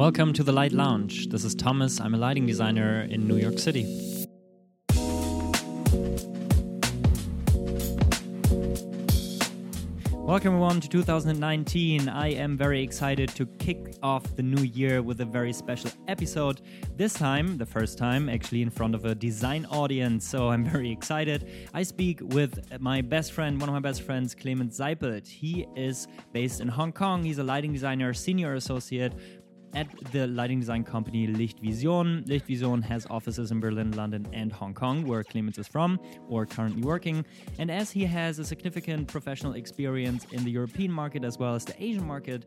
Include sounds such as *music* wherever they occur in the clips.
Welcome to the Light Lounge. This is Thomas. I'm a lighting designer in New York City. Welcome everyone to 2019. I am very excited to kick off the new year with a very special episode. This time, the first time, actually in front of a design audience. So I'm very excited. I speak with my best friend, one of my best friends, Clemens Seipelt. He is based in Hong Kong. He's a lighting designer, senior associate at the lighting design company Lichtvision. Lichtvision has offices in Berlin, London, and Hong Kong, where Clemens is from or currently working. And as he has a significant professional experience in the European market as well as the Asian market,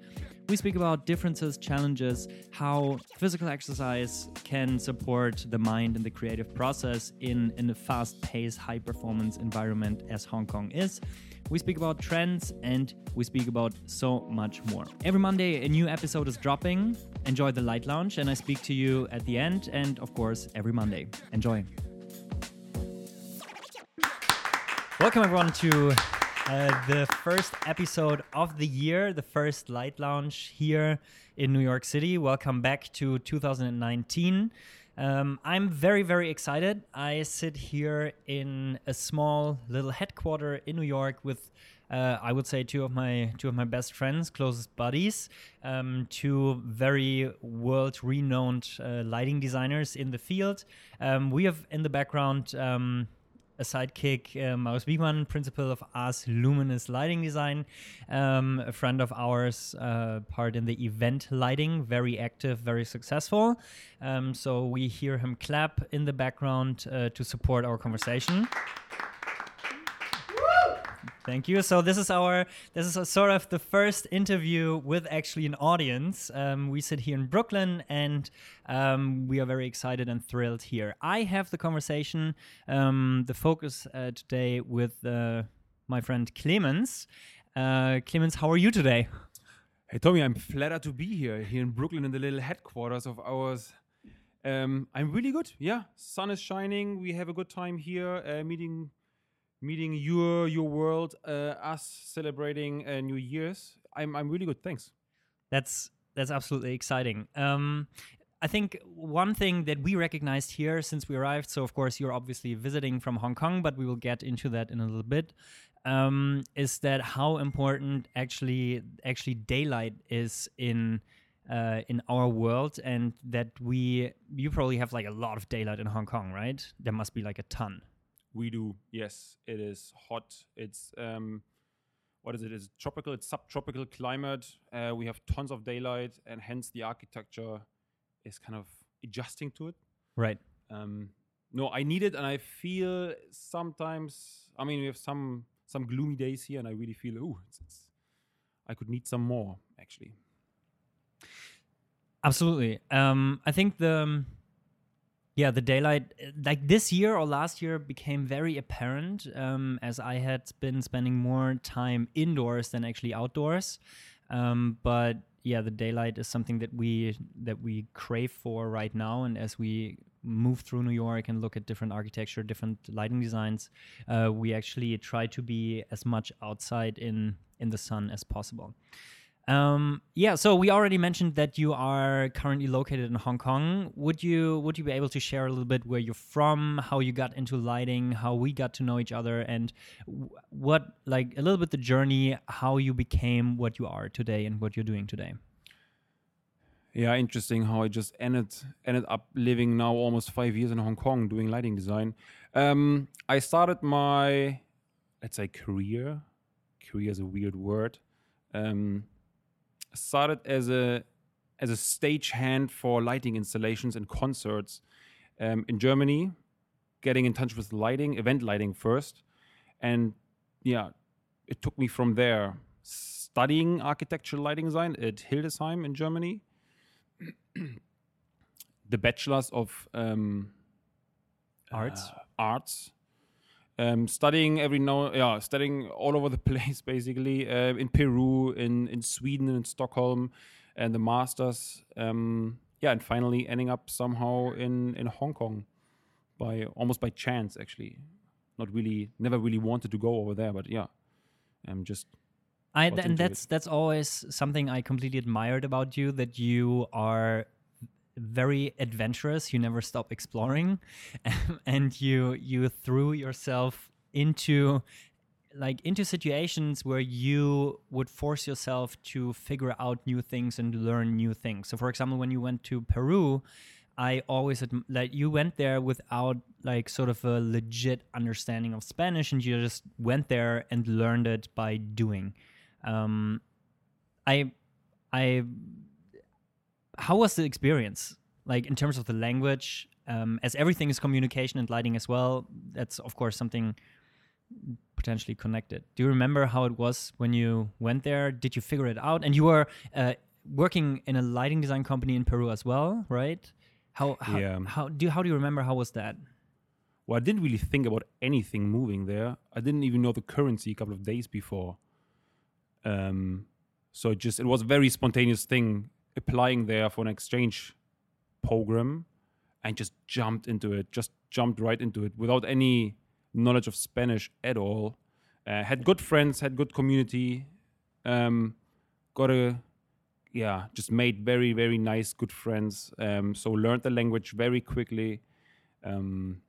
we speak about differences, challenges, how physical exercise can support the mind and the creative process in, in a fast paced, high performance environment as Hong Kong is. We speak about trends and we speak about so much more. Every Monday, a new episode is dropping. Enjoy the Light Lounge, and I speak to you at the end, and of course, every Monday. Enjoy. Welcome, everyone, to uh, the first episode of the year, the first Light Lounge here in New York City. Welcome back to 2019. Um, I'm very, very excited. I sit here in a small little headquarter in New York with, uh, I would say, two of my two of my best friends, closest buddies, um, two very world-renowned uh, lighting designers in the field. Um, we have in the background um, a sidekick, uh, Wiegmann, principal of Ars Luminous Lighting Design, um, a friend of ours, uh, part in the event lighting, very active, very successful. Um, so we hear him clap in the background uh, to support our conversation. Thank you. So this is our this is sort of the first interview with actually an audience. Um, we sit here in Brooklyn, and um, we are very excited and thrilled here. I have the conversation, um, the focus uh, today with uh, my friend Clemens. Uh, Clemens, how are you today? Hey Tommy, I'm flattered to be here here in Brooklyn in the little headquarters of ours. Um, I'm really good. Yeah, sun is shining. We have a good time here, uh, meeting meeting your your world, uh, us celebrating uh, New Year's. I'm I'm really good. Thanks. That's that's absolutely exciting. Um, I think one thing that we recognized here since we arrived. So of course you're obviously visiting from Hong Kong, but we will get into that in a little bit. Um, is that how important actually actually daylight is in uh, in our world, and that we you probably have like a lot of daylight in Hong Kong, right? There must be like a ton. We do. Yes, it is hot. It's um, what is it? It's tropical. It's subtropical climate. Uh, we have tons of daylight, and hence the architecture is kind of adjusting to it. Right. Um, no, I need it, and I feel sometimes. I mean, we have some some gloomy days here, and I really feel, oh, it's, it's, I could need some more actually. Absolutely. Um, I think the um, yeah, the daylight, like this year or last year, became very apparent um, as I had been spending more time indoors than actually outdoors. Um, but yeah, the daylight is something that we that we crave for right now, and as we move through New York and look at different architecture, different lighting designs, uh, we actually try to be as much outside in in the sun as possible. Um, yeah, so we already mentioned that you are currently located in Hong Kong. Would you would you be able to share a little bit where you're from, how you got into lighting, how we got to know each other, and what like a little bit the journey, how you became what you are today and what you're doing today? Yeah, interesting how I just ended ended up living now almost five years in Hong Kong doing lighting design. Um, I started my let's say career. Career is a weird word. Um, started as a as a stagehand for lighting installations and concerts um, in Germany, getting in touch with lighting, event lighting first, and yeah, it took me from there studying architectural lighting design at Hildesheim in Germany, *clears throat* the bachelor's of um, arts, uh, arts, um, studying every now, yeah, studying all over the *laughs* place basically uh, in Peru, in in Sweden, in Stockholm, and the masters. Um, yeah, and finally ending up somehow in in Hong Kong by almost by chance actually. Not really, never really wanted to go over there, but yeah, um, just I and into it. that's that's always something I completely admired about you that you are very adventurous. You never stop exploring, *laughs* and you you threw yourself into like into situations where you would force yourself to figure out new things and learn new things. So, for example, when you went to Peru, I always like you went there without like sort of a legit understanding of Spanish, and you just went there and learned it by doing. Um, I, I, how was the experience? Like in terms of the language, um, as everything is communication and lighting as well. That's of course something potentially connected. Do you remember how it was when you went there? Did you figure it out? And you were uh, working in a lighting design company in Peru as well, right? How how Yeah. how do how do you remember how was that? Well, I didn't really think about anything moving there. I didn't even know the currency a couple of days before. Um, so it just it was a very spontaneous thing applying there for an exchange program, and just jumped into it. Just jumped right into it without any knowledge of Spanish at all. Uh, had good friends, had good community. Um, got a yeah, just made very very nice good friends. Um, so learned the language very quickly. Um,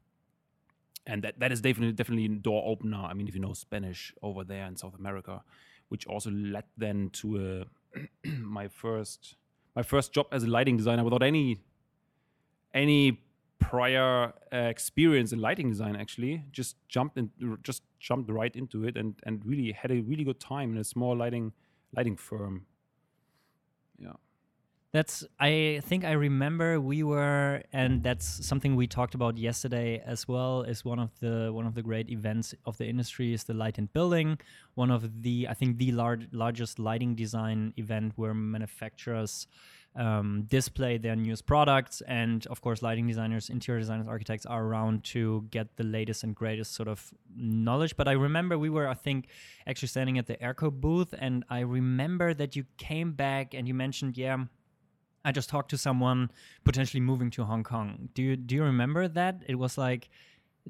and that, that is definitely definitely a door opener. I mean, if you know Spanish over there in South America, which also led then to uh, *clears throat* my first my first job as a lighting designer without any any prior uh, experience in lighting design. Actually, just jumped in, just jumped right into it, and and really had a really good time in a small lighting lighting firm. Yeah. That's I think I remember we were and that's something we talked about yesterday as well is one of the one of the great events of the industry is the light and building. One of the I think the large, largest lighting design event where manufacturers um, display their newest products. And of course lighting designers interior designers architects are around to get the latest and greatest sort of knowledge. But I remember we were I think actually standing at the Erco booth. And I remember that you came back and you mentioned yeah I just talked to someone potentially moving to Hong Kong. Do you do you remember that? It was like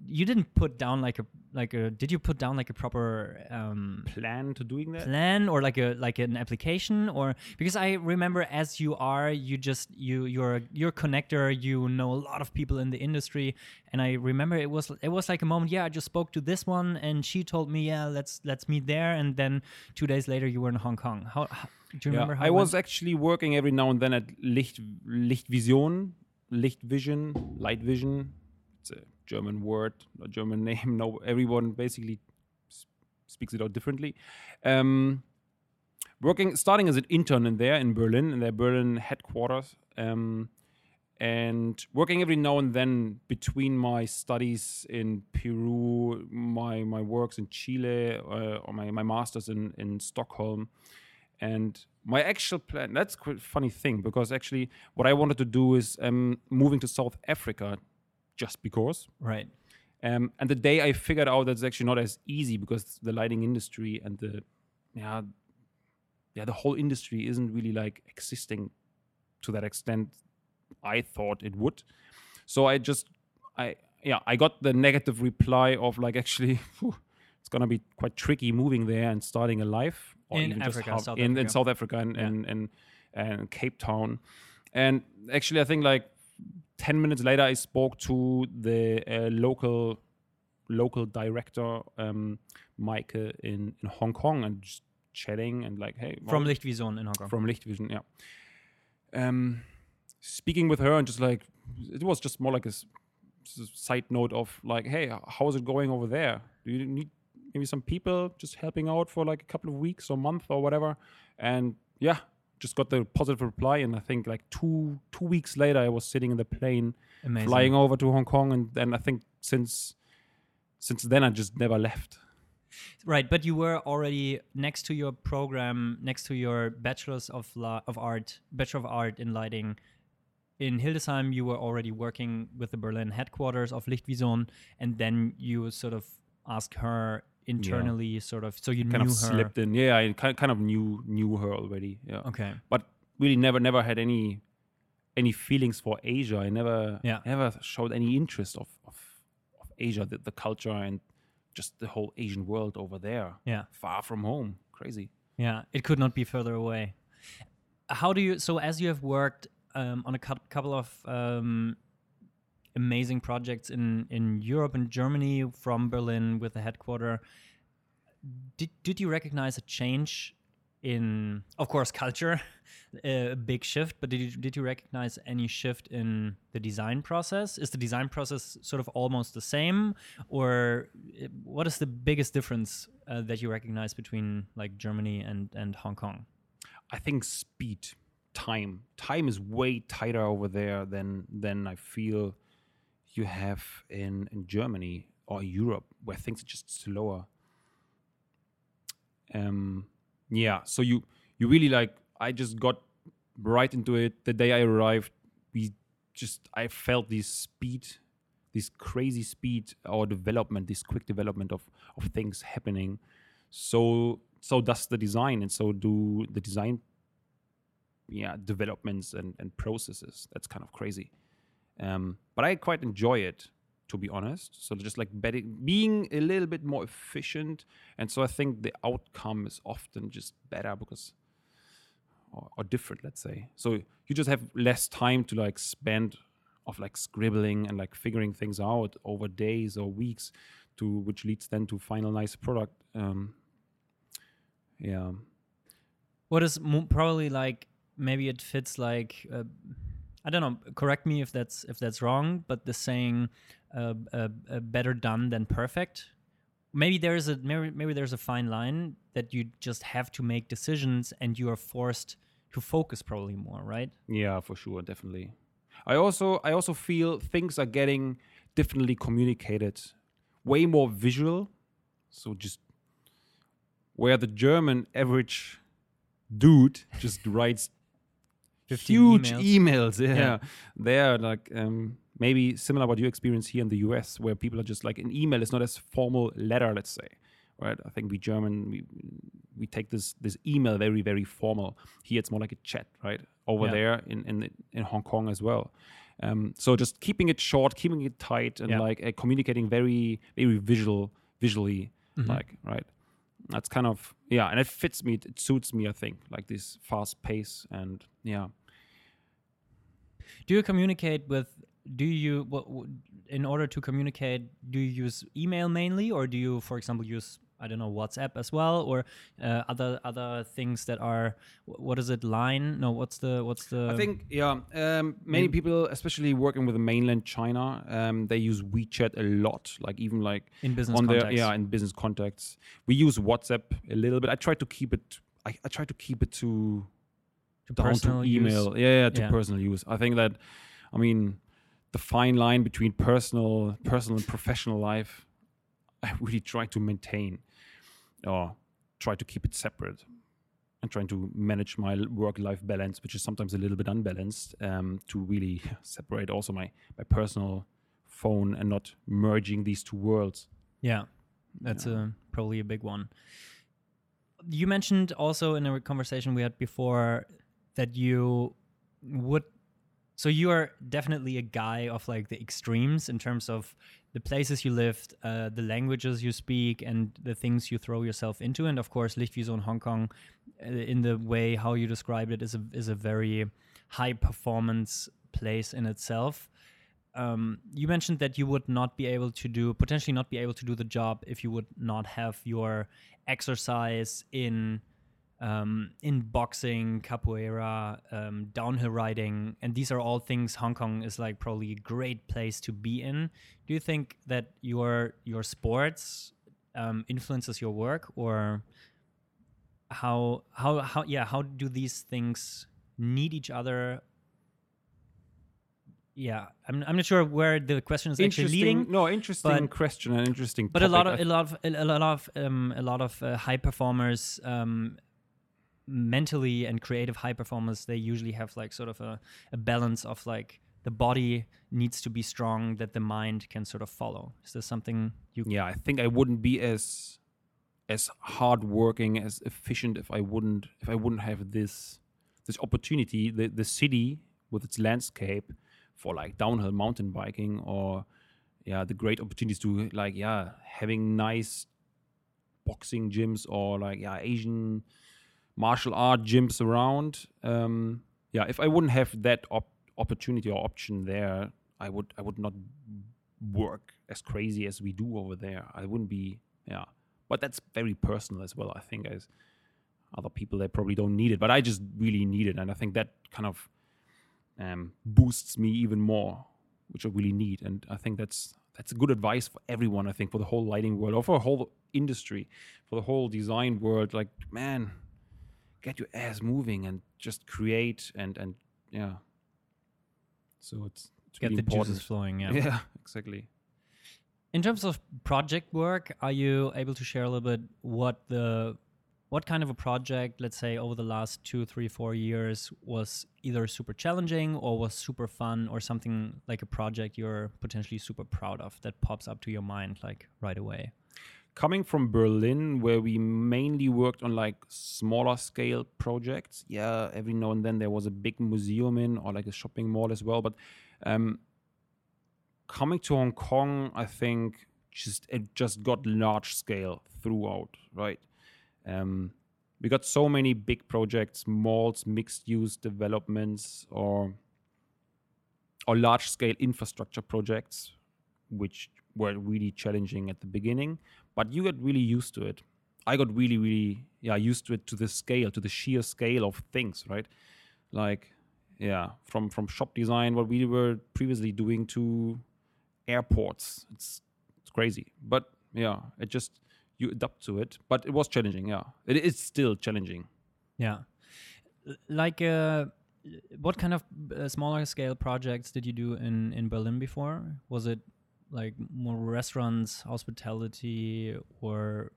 you didn't put down like a like a did you put down like a proper um Plan to doing that? plan or like a like an application or because I remember as you are you just you you're you're a connector you know a lot of people in the industry and I remember it was it was like a moment yeah I just spoke to this one and she told me yeah let's let's meet there and then two days later you were in Hong Kong how, how do you Yeah, remember how I was actually working every now and then at Licht Licht Vision Licht Vision, Light Vision. It's a German word, a German *laughs* name. No, everyone basically speaks it out differently. Um, working, starting as an intern in there in Berlin, in their Berlin headquarters, um, and working every now and then between my studies in Peru, my my works in Chile, uh, or my my masters in in Stockholm. And my actual plan, that's quite a funny thing because actually what I wanted to do is um, moving to South Africa just because. right Um, and the day I figured out that's actually not as easy because the lighting industry and the, yeah, yeah, the whole industry isn't really like existing to that extent I thought it would. So I just, I, yeah, I got the negative reply of like, actually, *laughs* phew, it's gonna be quite tricky moving there and starting a life or In Africa, South in, in Africa. South Africa and, and, and, and Cape Town. And actually, I think like 10 minutes later, I spoke to the uh, local local director, um, Mike, in, in Hong Kong and just chatting and like, hey, from well, Lichtvision in Hong Kong from Lichtvision, yeah. Um, speaking with her and just like, it was just more like a side note of like, hey, how's it going over there? Do you need maybe some people just helping out for like a couple of weeks or month or whatever? And yeah, just got the positive reply. And I think like two two weeks later, I was sitting in the plane Amazing. flying over to Hong Kong, and then I think since since then I just never left. Right, but you were already next to your program, next to your bachelor's of la- of art, bachelor of art in lighting. In Hildesheim, you were already working with the Berlin headquarters of Lichtvision, and then you sort of asked her internally, sort of. So you Kind of her. slipped in. Yeah, I kind kind of knew knew her already. Yeah, Okay. but really never never had any any feelings for Asia. I never Yeah. never showed any interest of of, of Asia, the, the culture and just the whole Asian world over there. Yeah. far from home. Crazy. Yeah, it could not be further away. How do you? So as you have worked um, on a cou- couple of um, amazing projects in in Europe and Germany from Berlin with the headquarter, did did you recognize a change in, of course, culture, *laughs* a big shift? But did you did you recognize any shift in the design process? Is the design process sort of almost the same, or uh, what is the biggest difference uh, that you recognize between like Germany and and Hong Kong? I think speed, time, time is way tighter over there than than I feel you have in in Germany or Europe, where things are just slower. Um, yeah, so you you really like. I just got right into it the day I arrived. We just I felt this speed, this crazy speed or development, this quick development of of things happening. So so does the design, and so do the design. Yeah, developments and and processes. That's kind of crazy. Um, but I quite enjoy it, to be honest. So just like being a little bit more efficient, and so I think the outcome is often just better because or, or different, let's say. So you just have less time to like spend of like scribbling and like figuring things out over days or weeks, to which leads then to final nice product. Um, yeah. What is probably like maybe it fits like uh, I don't know. Correct me if that's if that's wrong, but the saying uh, uh, uh, "better done than perfect." Maybe there's a maybe, maybe there's a fine line that you just have to make decisions, and you are forced to focus probably more, right? Yeah, for sure, definitely. I also I also feel things are getting differently communicated, way more visual. So just where the German average dude just *laughs* writes 15 huge emails. emails. Yeah. Yeah. They're like um, maybe similar what you experience here in the US, where people are just like an email is not as formal letter, let's say. Right. I think we German we we take this this email very, very formal. Here it's more like a chat, right? Over Yeah. there in, in in Hong Kong as well. Um, so just keeping it short, keeping it tight, and Yeah. like uh, communicating very, very visual, visually, Mhm. like right. That's kind of yeah, and it fits me. It, it suits me. I think like this fast pace and yeah. Do you communicate with? Do you what- in order to communicate? Do you use email mainly, or do you, for example, use I don't know WhatsApp as well, or uh, other other things that are what is it? Line? No, what's the what's the? I think yeah. Um, many people, especially working with mainland China, um, they use WeChat a lot. Like even like in business on context. their yeah in business contacts. We use WhatsApp a little bit. I try to keep it. I, I try to keep it to to down personal to use. email. Yeah, yeah, to Yeah. personal use. I think that, I mean, the fine line between personal, personal and professional life, I really try to maintain, or try to keep it separate, and trying to manage my work-life balance, which is sometimes a little bit unbalanced, um, to really *laughs* separate also my my personal phone and not merging these two worlds. Yeah, that's Yeah. a probably a big one. You mentioned also in a conversation we had before that you would so you are definitely a guy of like the extremes in terms of the places you lived, uh, the languages you speak, and the things you throw yourself into. And of course, Lichtvision in Hong Kong, uh, in the way how you described it, is a is a very high performance place in itself um, you mentioned that you would not be able to do potentially not be able to do the job if you would not have your exercise in um, in boxing, capoeira, um, downhill riding, and these are all things Hong Kong is like probably a great place to be in. Do you think that your your sports um, influences your work, or how how how yeah how do these things need each other? Yeah, I'm I'm not sure where the question is actually leading. no, interesting but- question and interesting. But a lot of a lot of a lot of um, a lot of uh, high performers, um, mentally and creative high performers, they usually have like sort of a, a balance of like the body needs to be strong that the mind can sort of follow. Is this something you? yeah i think i wouldn't be as as hardworking as efficient if i wouldn't if i wouldn't have this this opportunity the the city with its landscape for like downhill mountain biking or yeah the great opportunities to like yeah having nice boxing gyms or like yeah asian martial art gyms around. Um, yeah, if I wouldn't have that op- opportunity or option there, I would I would not work as crazy as we do over there. I wouldn't be yeah. But that's very personal as well. I think as other people they probably don't need it, but I just really need it, and I think that kind of um, boosts me even more, which I really need. And I think that's that's good advice for everyone. I think for the whole lighting world or for the whole industry, for the whole design world. Like man, get your ass moving and just create and and yeah. So it's, it's get really the important. juices flowing. Yeah. *laughs* Yeah, exactly. In terms of project work, are you able to share a little bit what the what kind of a project, let's say over the last two, three, four years, was either super challenging or was super fun, or something like a project you're potentially super proud of that pops up to your mind like right away? Coming from Berlin, where we mainly worked on like smaller scale projects. Yeah, every now and then there was a big museum in or like a shopping mall as well. But um, coming to Hong Kong, I think just it just got large scale throughout, right? Um, we got so many big projects, malls, mixed use developments, or or large scale infrastructure projects, which were really challenging at the beginning but you get really used to it. I got really, really, yeah, used to it to the scale, to the sheer scale of things, right? Like, yeah, from from shop design, what we were previously doing to airports. It's it's crazy, but yeah, it just you adapt to it. But it was challenging. Yeah, it is still challenging. Yeah, like uh, what kind of uh, smaller scale projects did you do in in Berlin before? Was it like more restaurants, hospitality, or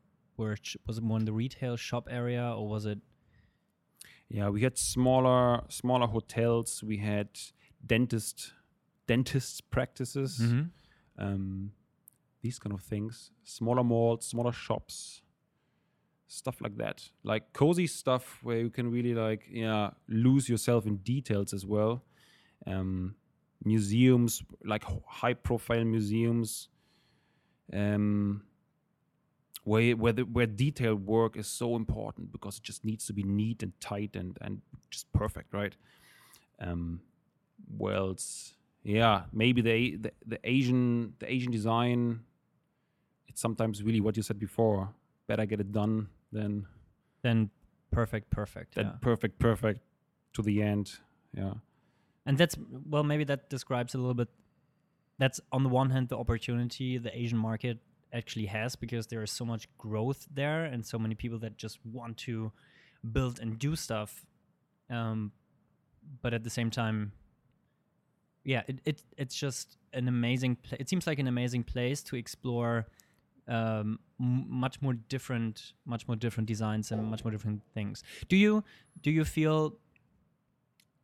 sh- was it more in the retail shop area, or was it? Yeah, we had smaller smaller hotels. We had dentist dentist practices. um, these kind of things. Smaller malls, smaller shops, stuff like that. Like cozy stuff where you can really like yeah lose yourself in details as well. Um, museums, like high profile museums, um, where where the, where detailed work is so important because it just needs to be neat and tight and and just perfect, right? Um, well, yeah, maybe the, the the Asian the Asian design. It's sometimes really what you said before. Better get it done than Then perfect, perfect. than yeah. perfect, perfect to the end. Yeah. And that's well, maybe that describes a little bit. That's on the one hand the opportunity the Asian market actually has because there is so much growth there and so many people that just want to build and do stuff. Um, but at the same time, yeah, it, it it's just an amazing. Pla- it seems like an amazing place to explore um, m- much more different, much more different designs and much more different things. Do you do you feel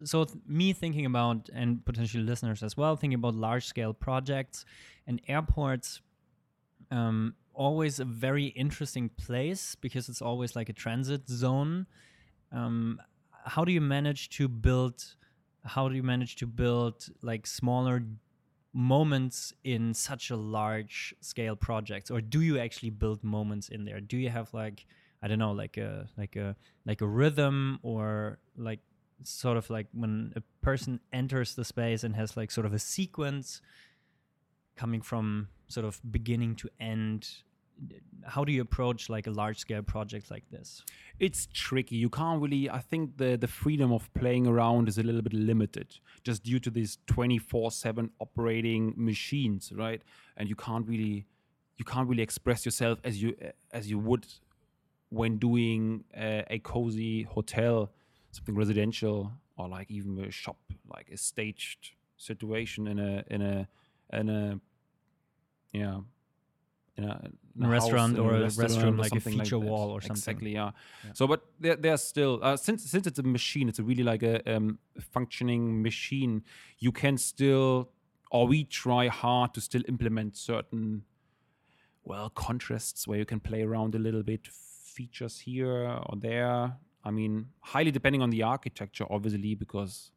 so me thinking about and potentially listeners as well thinking about large scale projects and airports um, always a very interesting place because it's always like a transit zone. Um, how do you manage to build how do you manage to build like smaller moments in such a large scale projects or do you actually build moments in there? Do you have like i don't know like a like a like a rhythm or like sort of like when a person enters the space and has like sort of a sequence coming from sort of beginning to end how do you approach like a large scale project like this it's tricky. You can't really. I think the the freedom of playing around is a little bit limited, just due to these twenty four seven operating machines, right? And you can't really, you can't really express yourself as you as you would when doing a cozy hotel, something residential, or like even a shop, like a staged situation in a in a in a yeah in a, in A house, restaurant or a restaurant restroom, like a feature that. wall or something. Exactly, yeah. So, but there, there's still uh, since since it's a machine, it's a really like a um, functioning machine. You can still, or we try hard to still implement certain, well, contrasts where you can play around a little bit, features here or there. I mean, highly depending on the architecture, obviously, because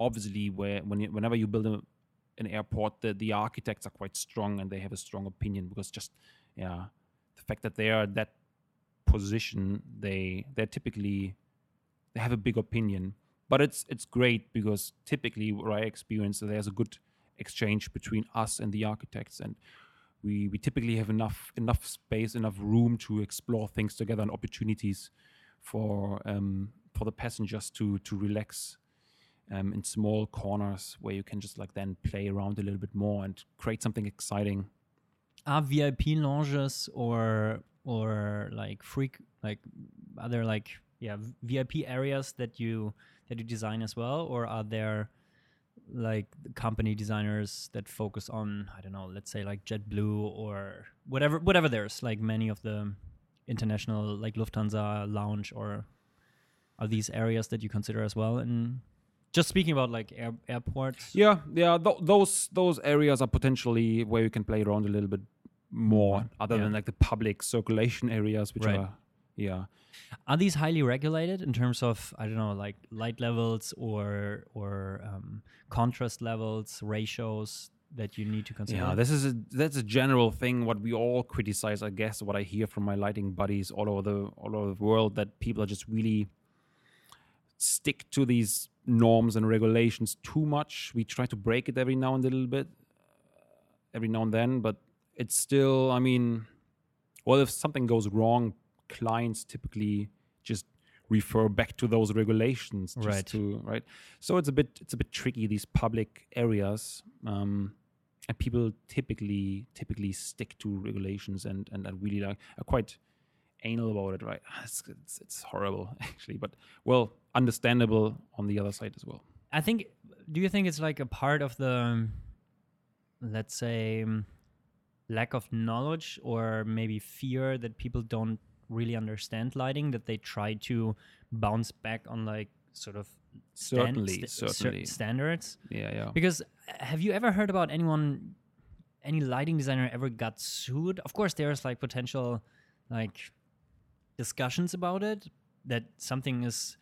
obviously, where when you, whenever you build a, an airport, the, the architects are quite strong and they have a strong opinion because just yeah, the fact that they are that position, they they're typically they have a big opinion. But it's it's great because typically what I experience there's a good exchange between us and the architects and we, we typically have enough enough space, enough room to explore things together and opportunities for um, for the passengers to to relax um, in small corners where you can just like then play around a little bit more and create something exciting. Are VIP lounges or or like freak like other like yeah VIP areas that you that you design as well, or are there like company designers that focus on I don't know, let's say like JetBlue or whatever whatever there's like many of the international like Lufthansa lounge or are these areas that you consider as well and just speaking about like air, airports Yeah, yeah, th- those those areas are potentially where you can play around a little bit more, other Yeah. than like the public circulation *laughs* areas, which Right. are yeah. are these highly regulated in terms of I don't know like light levels or or um, contrast levels ratios that you need to consider Yeah, this is a that's a general thing. What we all criticize, I guess, what I hear from my lighting buddies all over the all over the world, that people are just really stick to these norms and regulations too much. We try to break it every now and a little bit, uh, every now and then, but it's still. I mean, well, if something goes wrong, clients typically refer back to those regulations just Right. to right so it's a bit it's a bit tricky these public areas um and people typically typically stick to regulations and and, and really like are quite anal about it right *sighs* it's, it's, it's horrible *laughs* actually but well understandable on the other side as well I think. Do you think it's like a part of the, um, let's say, um, lack of knowledge or maybe fear that people don't really understand lighting that they try to bounce back on like sort of stand- Certainly, st- cer- certainly. standards? yeah yeah Because uh, have you ever heard about anyone, any lighting designer ever got sued? Of course, there's like potential, like discussions about it that something is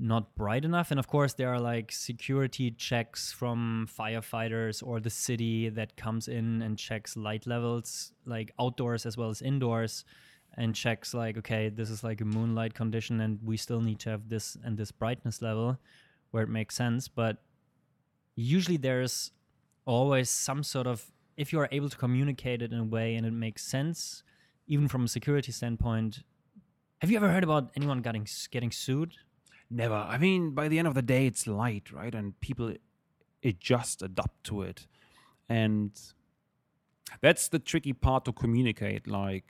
not bright enough, and of course there are like security checks from firefighters or the city that comes in and checks light levels, like outdoors as well as indoors. And checks like, okay, this is like a moonlight condition, and we still need to have this and this brightness level, where it makes sense. But usually there's always some sort of if you are able to communicate it in a way and it makes sense even from a security standpoint have you ever heard about anyone getting getting sued Never. I mean, by the end of the day, it's light, right? And people adjust, adapt to it. And that's the tricky part to communicate. Like,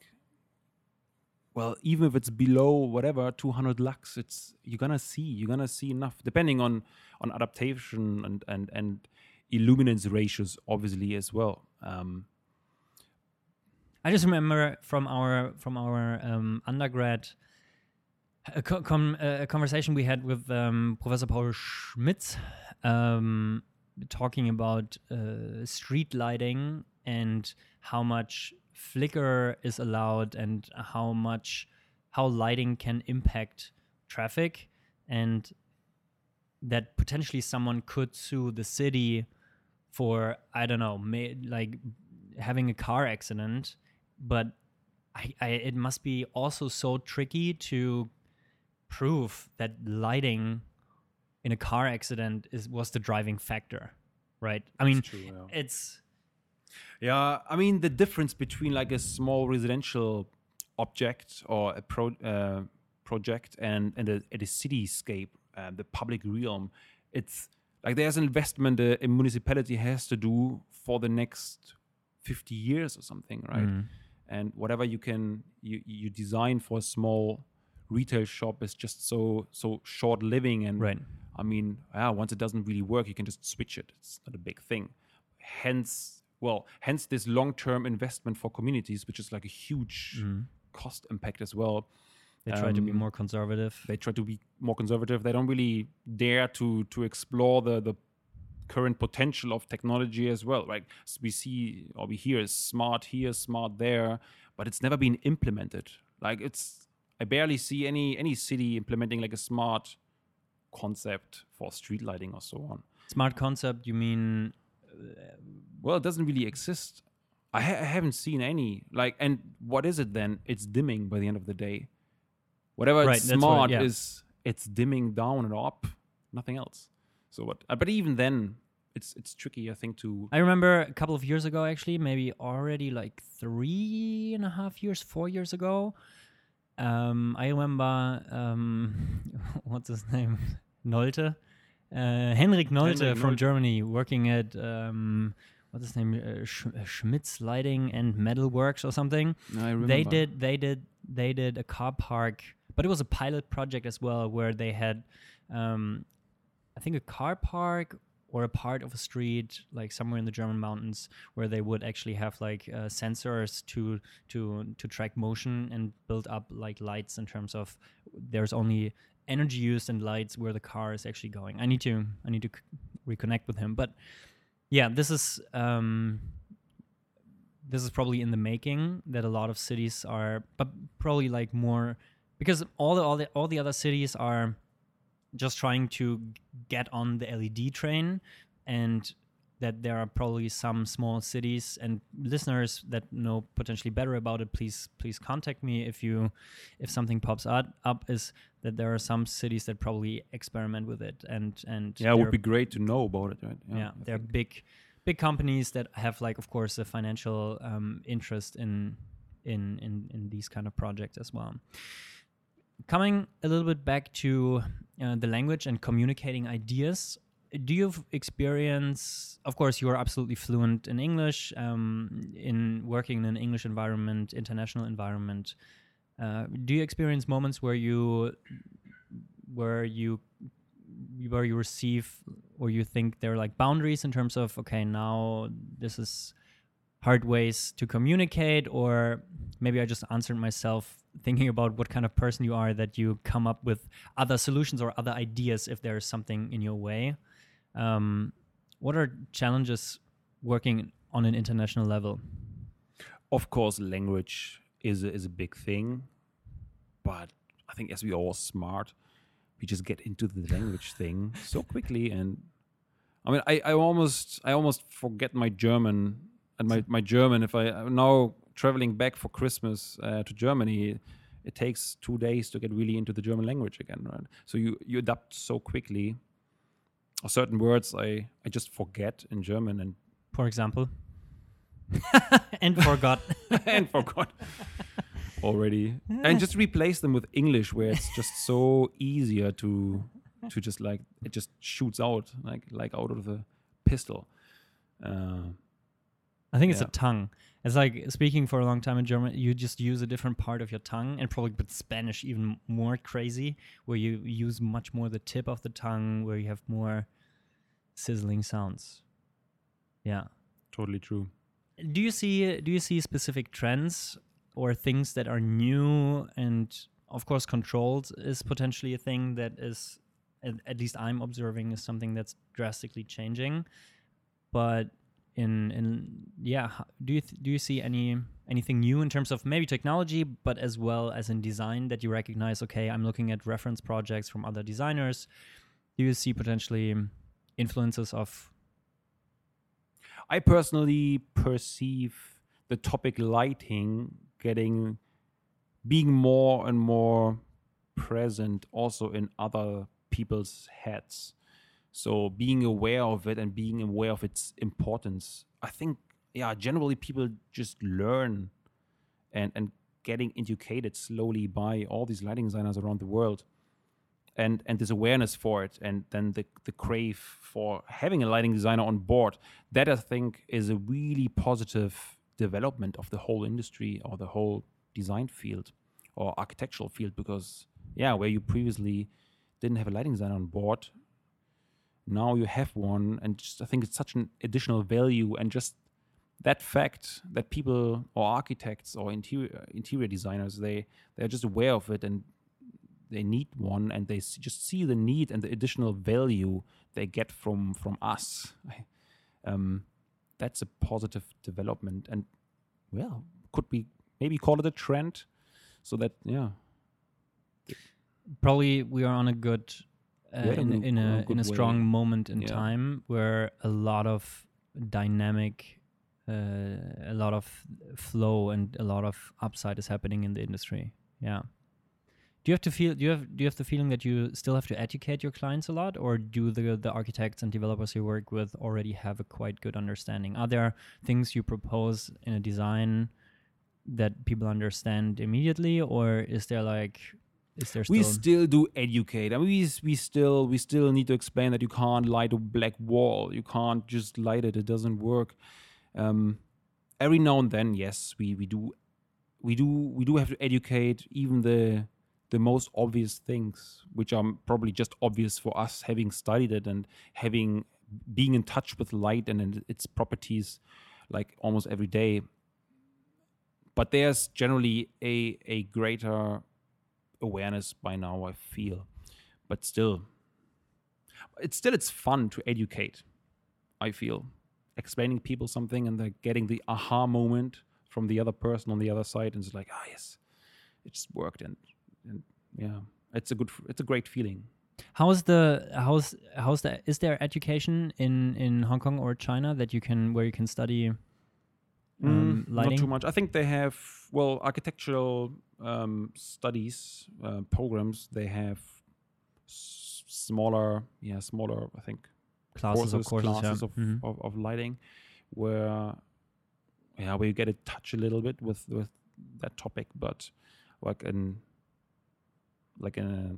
well, even if it's below whatever 200 lux, it's you're gonna see, you're gonna see enough, depending on on adaptation and and and illuminance ratios, obviously as well. Um, i just remember from our from our um, undergrad a, a conversation we had with um, professor paul schmitz um, talking about uh, street lighting and how much flicker is allowed and how much how lighting can impact traffic and that potentially someone could sue the city for I don't know, may, like having a car accident, but I, I, it must be also so tricky to prove that lighting in a car accident is was the driving factor, right? I mean, true, yeah. it's Yeah, I mean the difference between like a small residential object or a pro, uh, project and and a, a cityscape, uh, the public realm. It's like there's an investment a, a municipality has to do for the next fifty years or something, right? Mm. And whatever you can you you design for a small retail shop is just so so short living and Right. I mean, yeah, once it doesn't really work, you can just switch it. It's not a big thing. Hence, well, hence this long-term investment for communities, which is like a huge cost impact as well. they try to be Um, more conservative. They try to be more conservative. They don't really dare to to explore the the current potential of technology as well. Right? So we see or we hear is smart here, smart there, but it's never been implemented. Like it's, I barely see any any city implementing like a smart concept for street lighting or so on. Smart concept, you mean Well, it doesn't really exist. I, ha- I haven't seen any like. And what is it then? It's dimming by the end of the day. Whatever Right, it's that's what- smart yeah. is, it's dimming down and up. Nothing else. So what? uh, But even then, it's it's tricky. I think to I remember a couple of years ago, actually, maybe already like three and a half years, four years ago. Um, I remember, um, *laughs* what's his name? *laughs* Nolte. Uh, Henrik Nolte Henrik from Nolte. Germany, working at, um, what's his name? Uh, Sch- uh, Schmidt's Lighting and Metal Works or something. I remember. They did, they did, they did a car park, but it was a pilot project as well, where they had, um, I think, a car park or a part of a street, like somewhere in the German mountains, where they would actually have like uh, sensors to to to track motion and build up like lights in terms of there's only energy used and lights where the car is actually going. I need to I need to c- reconnect with him, but yeah, this is um, this is probably in the making that a lot of cities are, but probably like more because all the all the all the other cities are just trying to get on the LED train and that there are probably some small cities and listeners that know potentially better about it please please contact me if you if something pops up up is that there are some cities that probably experiment with it and and yeah, it would be great to know about it, right? yeah, I they're big big companies that have like of course a financial um, interest in in in in these kind of projects as well coming a little bit back to uh, the language and communicating ideas do you experience of course you are absolutely fluent in english um, in working in an english environment international environment uh, do you experience moments where you where you where you receive or you think there are like boundaries in terms of okay now this is hard ways to communicate? Or maybe i just answered myself thinking about what kind of person you are that you come up with other solutions or other ideas if there is something in your way um, what are challenges working on an international level of course, language is a, is a big thing, but I think as we are all smart, we just get into the language thing so quickly. And I mean, I, I almost I almost forget my German and my, my German. If I I'm now traveling back for Christmas uh, to Germany, it takes two days to get really into the German language again, right? So you you adapt so quickly. Or certain words I I just forget in German and for example. *laughs* And forgot. *laughs* And forgot. Already. And just replace them with english where it's just so easier to to just like it just shoots out like like out of the pistol. Uh, I think it's Yeah. a tongue. It's like speaking for a long time in German, you just use a different part of your tongue, and probably with Spanish even more crazy, where you use much more the tip of the tongue, where you have more sizzling sounds. Yeah. totally true Do you see do you see specific trends or things that are new and of course controlled is potentially a thing that is at, at least I'm observing is something that's drastically changing. But in in yeah, do you do you see any anything new in terms of maybe technology, but as well as in design that you recognize? Okay, I'm looking at reference projects from other designers. Do you see potentially influences of i personally perceive the topic lighting getting being more and more present also in other people's heads so being aware of it and being aware of its importance i think yeah generally people just learn and and getting educated slowly by all these lighting designers around the world. And and this awareness for it and then the the crave for having a lighting designer on board that i think is a really positive development of the whole industry or the whole design field or architectural field because yeah where you previously didn't have a lighting designer on board now you have one and just i think it's such an additional value and just that fact that people or architects or interior interior designers they they're just aware of it and they need one and they just see the need and the additional value they get from from us. *laughs* Um, that's a positive development and well could be maybe call it a trend so that yeah. Probably we are on a good uh, in, in a- in a a in a strong way. moment in Yeah. time where a lot of dynamic uh, a lot of flow and a lot of upside is happening in the industry. Yeah. Do you have to feel? Do you have do you have the feeling that you still have to educate your clients a lot, or do the the architects and developers you work with already have a quite good understanding? Are there things you propose in a design that people understand immediately, or is there like is there still we still do educate. I mean, we, we still we still need to explain that you can't light a black wall. You can't just light it. It doesn't work. Um, every now and then, yes, we, we do we do we do have to educate even the the most obvious things, which are probably just obvious for us having studied it and having being in touch with light and its properties like almost every day. But there's generally a a greater awareness by now i feel. But still it's still it's fun to educate i feel. Explaining people something and they're getting the aha moment from the other person on the other side and it's like ah yes it just worked and, and yeah it's a good it's a great feeling. How's the how's how's the is there education in in Hong Kong or China that you can where you can study um, Mm, lighting? Not too much. I think they have well architectural um, studies uh, programs. They have s- smaller, yeah, smaller. I think Classes, of courses, yeah. classes of, Mhm. of, of lighting, where yeah, where you get a touch a little bit with with that topic, but like in like in a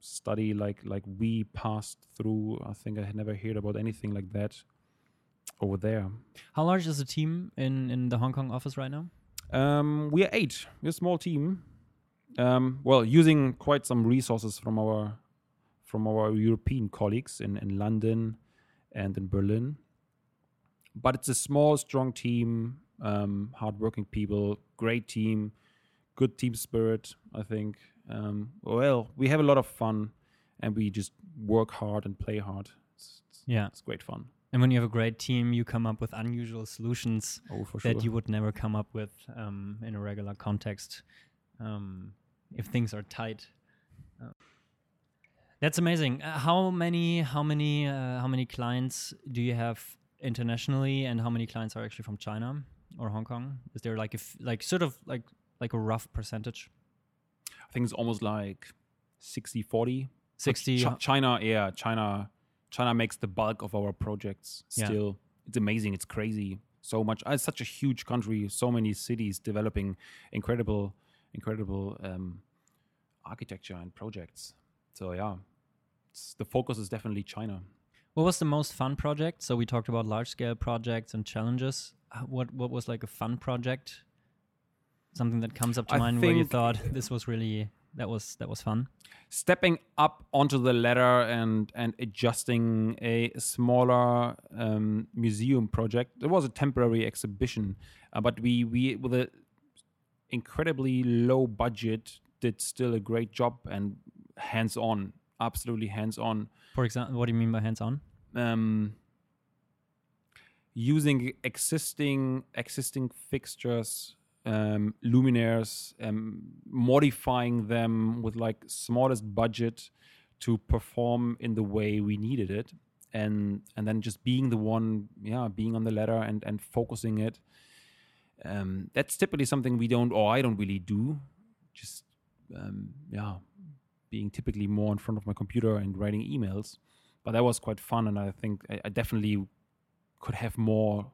study like like we passed through, I think I had never heard about anything like that over there. How large is the team in in the Hong Kong office right now? Um, we are eight. We're a small team. Um, well, using quite some resources from our from our European colleagues in, in London and in Berlin. But it's a small, strong team, um, hardworking people, great team, good team spirit. I think. Um, well, we have a lot of fun, and we just work hard and play hard. It's, it's, Yeah. it's great fun. And when you have a great team, you come up with unusual solutions Oh, that sure. you would never come up with um, in a regular context um, if things are tight. Uh, that's amazing. Uh, how many how many uh, how many clients do you have internationally, and how many clients are actually from China or Hong Kong? Is there like if like sort of like like a rough percentage? I think it's almost like 60 40. 60 Chi- China, yeah, China, China makes the bulk of our projects. Yeah. Still, it's amazing. It's crazy. So much. It's such a huge country. So many cities developing incredible, incredible um, architecture and projects. So yeah, it's, the focus is definitely China. What was the most fun project? So we talked about large scale projects and challenges. Uh, What what was like a fun project? Something that comes up to I mind where you thought this was really that was that was fun. stepping up onto the ladder and and adjusting a smaller um, museum project. It was a temporary exhibition, uh, but we we with a incredibly low budget did still a great job and hands on, absolutely hands on. For example, what do you mean by hands on? Um, using existing existing fixtures um, luminaires um, modifying them with like smallest budget to perform in the way we needed it. And and then just being the one yeah being on the ladder and and focusing it. Um, that's typically something we don't or i don't really do. Just um, yeah being typically more in front of my computer and writing emails. But that was quite fun and i think i, I definitely could have more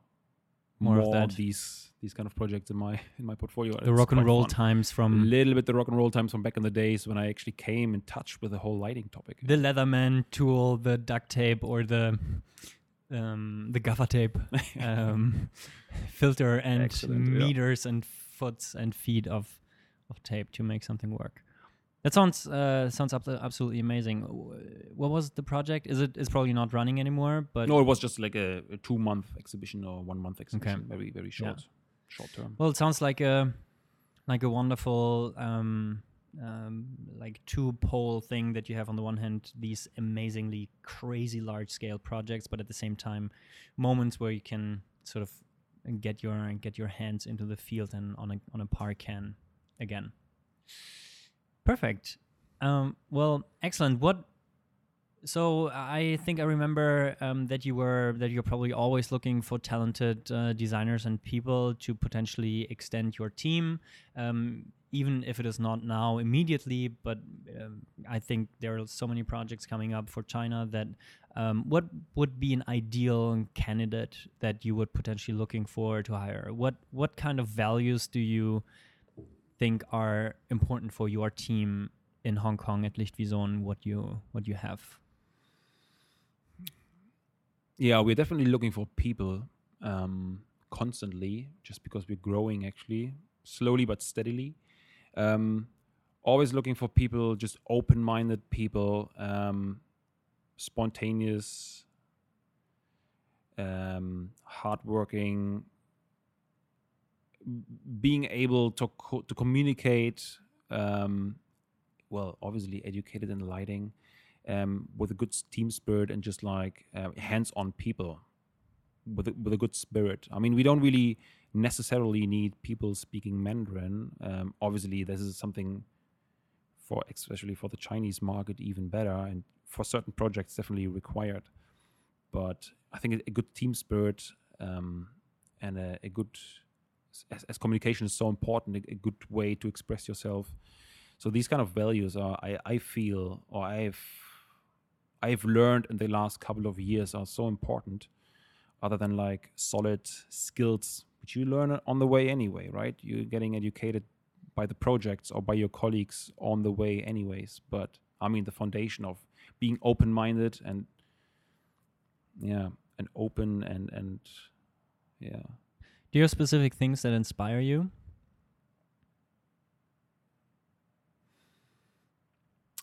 More of that. these these kind of projects in my in my portfolio The rock and roll times from a little bit the rock and roll times from back in the days when I actually came in touch with the whole lighting topic. the Leatherman tool, the duct tape, or the um, the gaffer tape *laughs* um, filter and Excellent, yeah. meters and foots and feet of of tape to make something work. That sounds uh, sounds abso- absolutely amazing. What was the project? Is it is probably not running anymore, but no, it was just like a, a two month exhibition or one month exhibition, Okay. very very short, short term. Well, it sounds like a like a wonderful um, um, like two pole thing that you have on the one hand these amazingly crazy large scale projects, but at the same time moments where you can sort of get your get your hands into the field and on a on a par can again. Perfect. Um, well, excellent. What so I think I remember um, that you were that you're probably always looking for talented uh, designers and people to potentially extend your team, um, even if it is not now immediately. But um, I think there are so many projects coming up for China that um, what would be an ideal candidate that you would potentially looking for to hire? What what kind of values do you think are important for your team in Hong Kong at Lichtvision? What you what you have? Yeah, we're definitely looking for people um, constantly, just because we're growing actually slowly but steadily. Um, always looking for people, just open-minded people, um, spontaneous, um, hardworking, being able to co- to communicate. Um, well, obviously educated in lighting um, with a good team spirit and just like uh, hands-on people with a, with a good spirit. I mean, we don't really necessarily need people speaking Mandarin. Um, obviously, this is something for especially for the Chinese market even better, and for certain projects definitely required. But I think a good team spirit um, and a, a good as, as, communication is so important, a, a good way to express yourself. So these kind of values are I, I feel or I've I've learned in the last couple of years are so important, other than like solid skills, which you learn on the way anyway, right? You're getting educated by the projects or by your colleagues on the way, anyways. But I mean, the foundation of being open minded and, yeah, and open and, and, yeah. Do you have specific things that inspire you?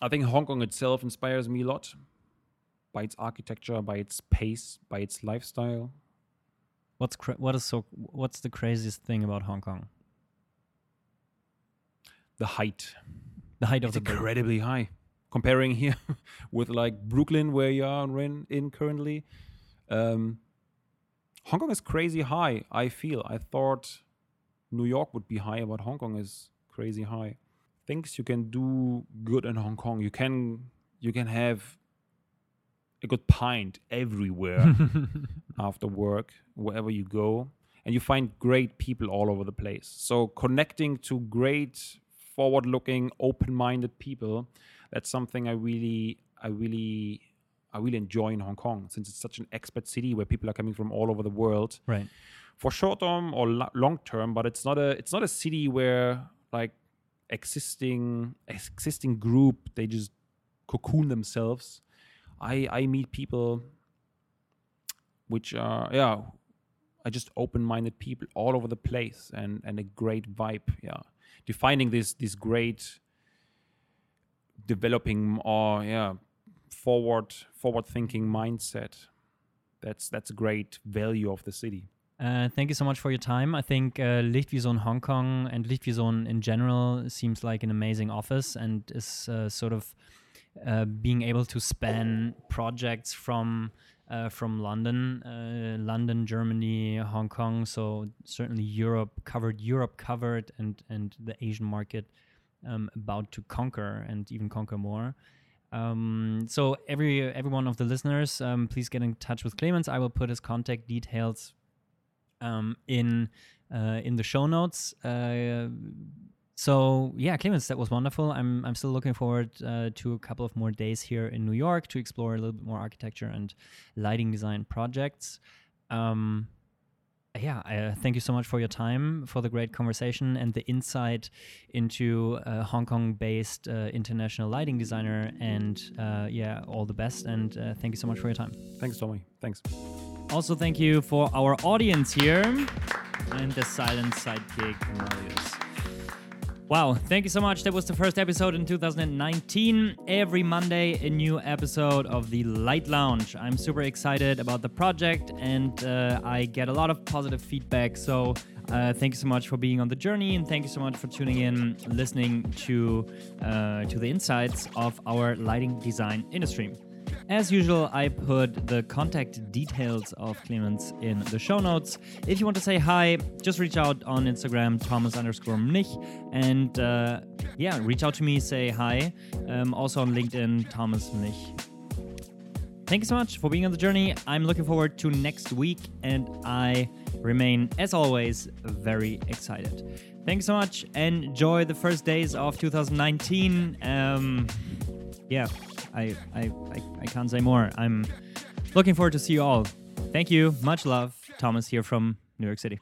I think Hong Kong itself inspires me a lot by its architecture, by its pace, by its lifestyle. What's what is so? What's the craziest thing about Hong Kong? The height. The height it's of the incredibly high. Comparing here *laughs* with like Brooklyn, where you are in currently, um, Hong Kong is crazy high. I feel. I thought New York would be high, but Hong Kong is crazy high. Things you can do good in Hong Kong. You can you can have a good pint everywhere *laughs* after work, wherever you go. And you find great people all over the place. So connecting to great, forward-looking, open-minded people, that's something I really, I really, I really enjoy in Hong Kong, since it's such an expat city where people are coming from all over the world. Right. For short term or lo- long term, but it's not a, it's not a city where like existing existing group they just cocoon themselves I I meet people which are yeah, I just open-minded people all over the place and and a great vibe. Yeah, defining this this great developing or yeah forward forward thinking mindset. That's that's a great value of the city. Uh, thank you so much for your time. I think uh, Lichtvision Hong Kong and Lichtvision in general seems like an amazing office and is uh, sort of uh, being able to span projects from uh, from London, uh, London, Germany, Hong Kong. So certainly Europe covered, Europe covered, and and the Asian market um, about to conquer and even conquer more. Um, so every every one of the listeners, um, please get in touch with Clemens. I will put his contact details um, in uh, in the show notes. Uh, so yeah, Clemens, that was wonderful. I'm I'm still looking forward uh, to a couple of more days here in New York to explore a little bit more architecture and lighting design projects. Um, yeah, uh, thank you so much for your time, for the great conversation, and the insight into a Hong Kong-based uh, international lighting designer. And uh, yeah, all the best. And uh, thank you so much for your time. Thanks, Tommy. Thanks. Also, thank you for our audience here and the silent sidekick Marius. Wow, thank you so much. That was the first episode in 2019. Every Monday, a new episode of the Light Lounge. I'm super excited about the project and uh, I get a lot of positive feedback. So, uh, thank you so much for being on the journey and thank you so much for tuning in, listening to, uh, to the insights of our lighting design industry. As usual, I put the contact details of Clemens in the show notes. If you want to say hi, just reach out on Instagram, Thomas underscore Mnich, and uh, yeah, reach out to me, say hi. Um, also on LinkedIn, Thomas Mnich. thank you so much for being on the journey. I'm looking forward to next week, and I remain, as always, very excited. Thanks so much. Enjoy the first days of 2019. Um, yeah, I, I, I, I can't say more. I'm looking forward to see you all. Thank you. Much love. Thomas here from New York City.